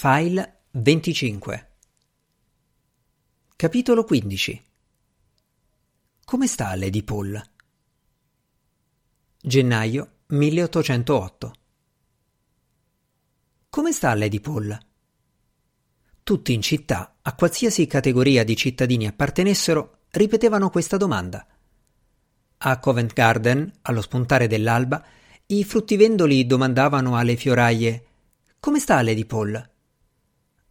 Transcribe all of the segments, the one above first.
File 25 Capitolo 15 Come sta Lady Paul? Gennaio 1808 Come sta Lady Paul? Tutti in città, a qualsiasi categoria di cittadini appartenessero, ripetevano questa domanda. A Covent Garden, allo spuntare dell'alba, i fruttivendoli domandavano alle fioraie Come sta Lady Paul?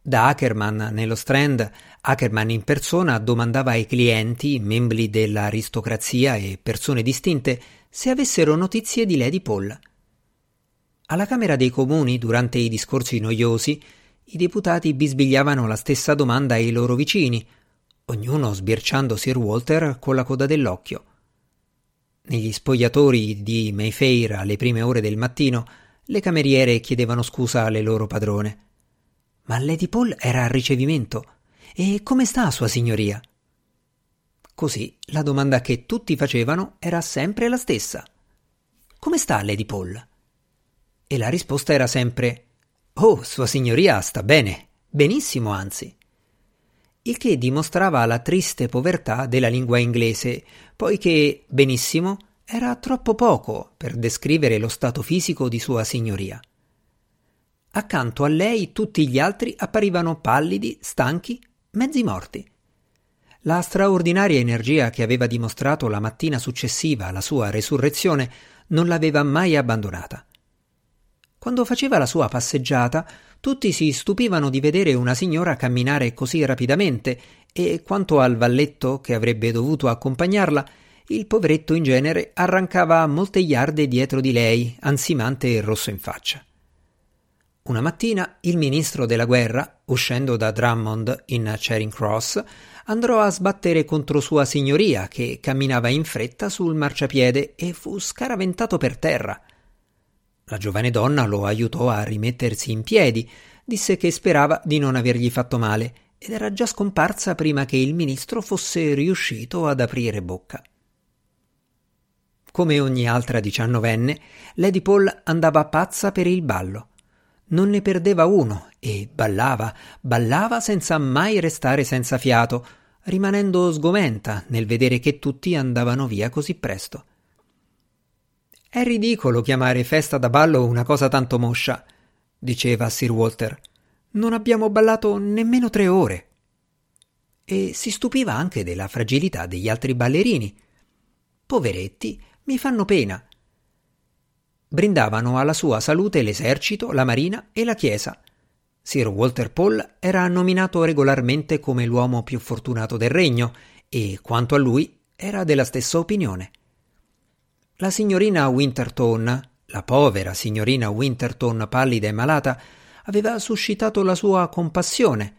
Da Ackerman nello Strand, Ackerman in persona domandava ai clienti, membri dell'aristocrazia e persone distinte, se avessero notizie di Lady Paul. Alla Camera dei Comuni, durante i discorsi noiosi, i deputati bisbigliavano la stessa domanda ai loro vicini, ognuno sbirciando Sir Walter con la coda dell'occhio. Negli spogliatori di Mayfair alle prime ore del mattino, le cameriere chiedevano scusa alle loro padrone. Ma Lady Paul era al ricevimento. E come sta Sua Signoria? Così la domanda che tutti facevano era sempre la stessa. Come sta Lady Paul? E la risposta era sempre Oh, Sua Signoria sta bene, benissimo anzi. Il che dimostrava la triste povertà della lingua inglese, poiché benissimo era troppo poco per descrivere lo stato fisico di Sua Signoria. Accanto a lei tutti gli altri apparivano pallidi, stanchi, mezzi morti. La straordinaria energia che aveva dimostrato la mattina successiva alla sua resurrezione non l'aveva mai abbandonata. Quando faceva la sua passeggiata, tutti si stupivano di vedere una signora camminare così rapidamente e quanto al valletto che avrebbe dovuto accompagnarla, il poveretto in genere arrancava molte iarde dietro di lei, ansimante e rosso in faccia. Una mattina il ministro della guerra, uscendo da Drummond in Charing Cross, andò a sbattere contro sua signoria che camminava in fretta sul marciapiede e fu scaraventato per terra. La giovane donna lo aiutò a rimettersi in piedi, disse che sperava di non avergli fatto male ed era già scomparsa prima che il ministro fosse riuscito ad aprire bocca. Come ogni altra diciannovenne, Lady Paul andava pazza per il ballo non ne perdeva uno e ballava, ballava senza mai restare senza fiato, rimanendo sgomenta nel vedere che tutti andavano via così presto. È ridicolo chiamare festa da ballo una cosa tanto moscia, diceva Sir Walter. Non abbiamo ballato nemmeno tre ore. E si stupiva anche della fragilità degli altri ballerini. Poveretti, mi fanno pena brindavano alla sua salute l'esercito, la marina e la chiesa. Sir Walter Paul era nominato regolarmente come l'uomo più fortunato del regno e, quanto a lui, era della stessa opinione. La signorina Winterton, la povera signorina Winterton pallida e malata, aveva suscitato la sua compassione,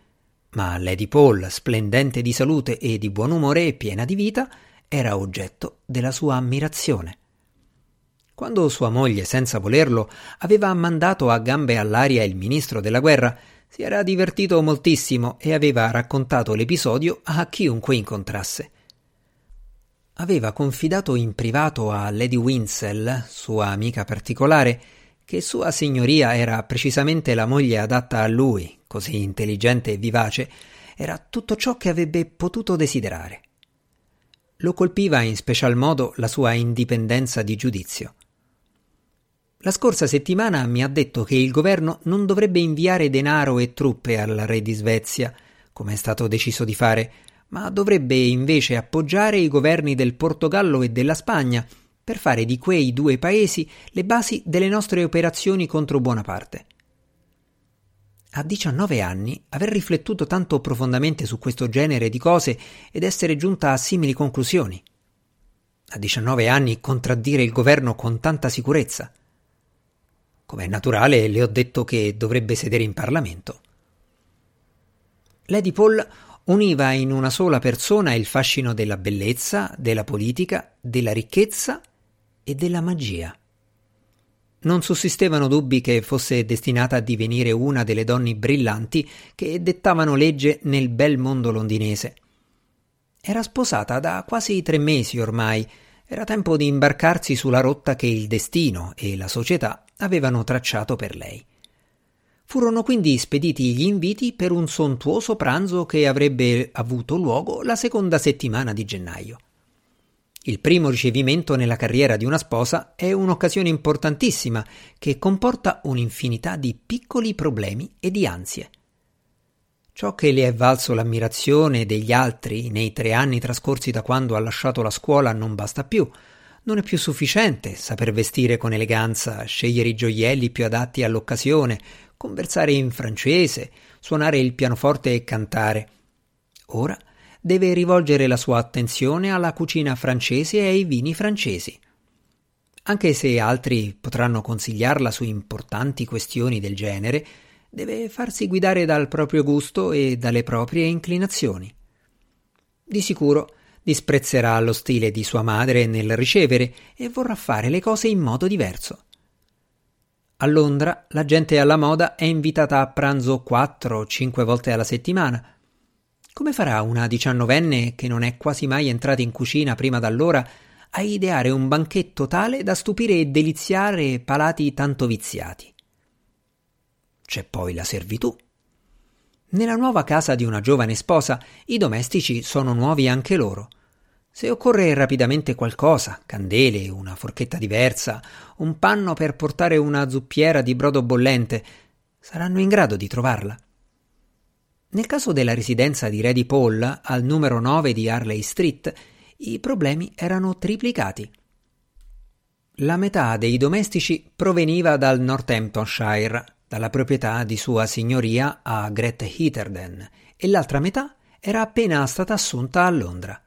ma Lady Paul, splendente di salute e di buon umore e piena di vita, era oggetto della sua ammirazione. Quando sua moglie, senza volerlo, aveva mandato a gambe all'aria il ministro della guerra, si era divertito moltissimo e aveva raccontato l'episodio a chiunque incontrasse. Aveva confidato in privato a Lady Winsell, sua amica particolare, che sua signoria era precisamente la moglie adatta a lui, così intelligente e vivace, era tutto ciò che avrebbe potuto desiderare. Lo colpiva in special modo la sua indipendenza di giudizio. La scorsa settimana mi ha detto che il governo non dovrebbe inviare denaro e truppe al re di Svezia, come è stato deciso di fare, ma dovrebbe invece appoggiare i governi del Portogallo e della Spagna per fare di quei due paesi le basi delle nostre operazioni contro Buonaparte. A 19 anni aver riflettuto tanto profondamente su questo genere di cose ed essere giunta a simili conclusioni. A 19 anni contraddire il governo con tanta sicurezza. Come è naturale, le ho detto che dovrebbe sedere in Parlamento. Lady Paul univa in una sola persona il fascino della bellezza, della politica, della ricchezza e della magia. Non sussistevano dubbi che fosse destinata a divenire una delle donne brillanti che dettavano legge nel bel mondo londinese. Era sposata da quasi tre mesi ormai, era tempo di imbarcarsi sulla rotta che il destino e la società avevano tracciato per lei. Furono quindi spediti gli inviti per un sontuoso pranzo che avrebbe avuto luogo la seconda settimana di gennaio. Il primo ricevimento nella carriera di una sposa è un'occasione importantissima che comporta un'infinità di piccoli problemi e di ansie. Ciò che le è valso l'ammirazione degli altri nei tre anni trascorsi da quando ha lasciato la scuola non basta più. Non è più sufficiente saper vestire con eleganza, scegliere i gioielli più adatti all'occasione, conversare in francese, suonare il pianoforte e cantare. Ora deve rivolgere la sua attenzione alla cucina francese e ai vini francesi. Anche se altri potranno consigliarla su importanti questioni del genere, deve farsi guidare dal proprio gusto e dalle proprie inclinazioni. Di sicuro disprezzerà lo stile di sua madre nel ricevere e vorrà fare le cose in modo diverso. A Londra la gente alla moda è invitata a pranzo quattro o cinque volte alla settimana. Come farà una diciannovenne che non è quasi mai entrata in cucina prima d'allora a ideare un banchetto tale da stupire e deliziare palati tanto viziati? C'è poi la servitù. Nella nuova casa di una giovane sposa i domestici sono nuovi anche loro. Se occorre rapidamente qualcosa, candele, una forchetta diversa, un panno per portare una zuppiera di brodo bollente, saranno in grado di trovarla. Nel caso della residenza di Re Paul, al numero 9 di Harley Street, i problemi erano triplicati. La metà dei domestici proveniva dal Northamptonshire, dalla proprietà di Sua Signoria a Great Heatherden, e l'altra metà era appena stata assunta a Londra.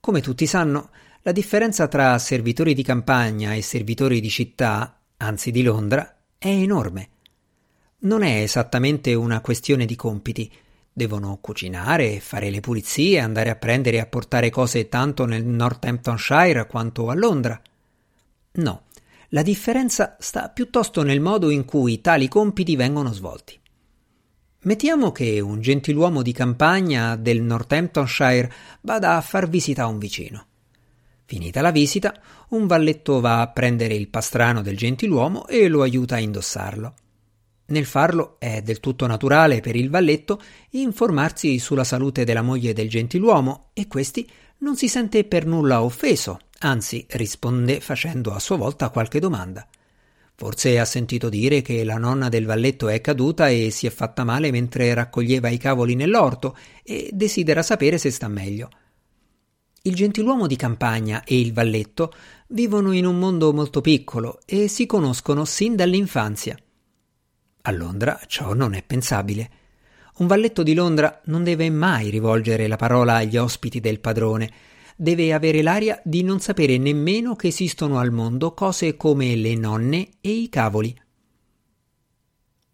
Come tutti sanno, la differenza tra servitori di campagna e servitori di città, anzi di Londra, è enorme. Non è esattamente una questione di compiti. Devono cucinare, fare le pulizie, andare a prendere e a portare cose tanto nel Northamptonshire quanto a Londra. No, la differenza sta piuttosto nel modo in cui tali compiti vengono svolti. Mettiamo che un gentiluomo di campagna del Northamptonshire vada a far visita a un vicino. Finita la visita, un valletto va a prendere il pastrano del gentiluomo e lo aiuta a indossarlo. Nel farlo è del tutto naturale per il valletto informarsi sulla salute della moglie del gentiluomo e questi non si sente per nulla offeso, anzi risponde facendo a sua volta qualche domanda. Forse ha sentito dire che la nonna del valletto è caduta e si è fatta male mentre raccoglieva i cavoli nell'orto e desidera sapere se sta meglio. Il gentiluomo di campagna e il valletto vivono in un mondo molto piccolo e si conoscono sin dall'infanzia. A Londra ciò non è pensabile. Un valletto di Londra non deve mai rivolgere la parola agli ospiti del padrone, deve avere l'aria di non sapere nemmeno che esistono al mondo cose come le nonne e i cavoli.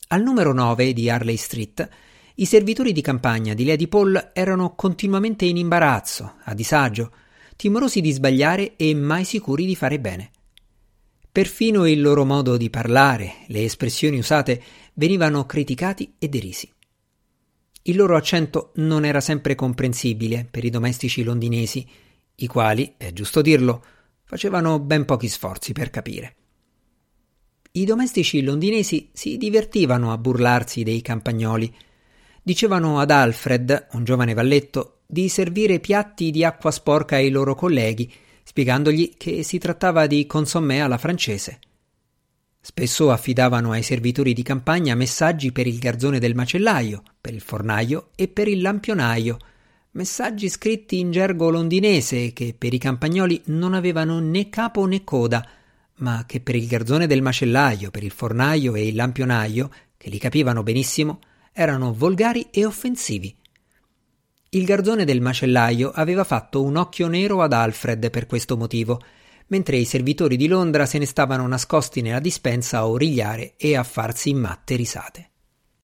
Al numero 9 di Harley Street, i servitori di campagna di Lady Paul erano continuamente in imbarazzo, a disagio, timorosi di sbagliare e mai sicuri di fare bene. Perfino il loro modo di parlare, le espressioni usate, venivano criticati e derisi. Il loro accento non era sempre comprensibile per i domestici londinesi, i quali, è giusto dirlo, facevano ben pochi sforzi per capire. I domestici londinesi si divertivano a burlarsi dei campagnoli. Dicevano ad Alfred, un giovane valletto, di servire piatti di acqua sporca ai loro colleghi, spiegandogli che si trattava di consommé alla francese. Spesso affidavano ai servitori di campagna messaggi per il garzone del macellaio, per il fornaio e per il lampionaio, messaggi scritti in gergo londinese che per i campagnoli non avevano né capo né coda, ma che per il garzone del macellaio, per il fornaio e il lampionaio, che li capivano benissimo, erano volgari e offensivi. Il garzone del macellaio aveva fatto un occhio nero ad Alfred per questo motivo, mentre i servitori di Londra se ne stavano nascosti nella dispensa a origliare e a farsi matte risate.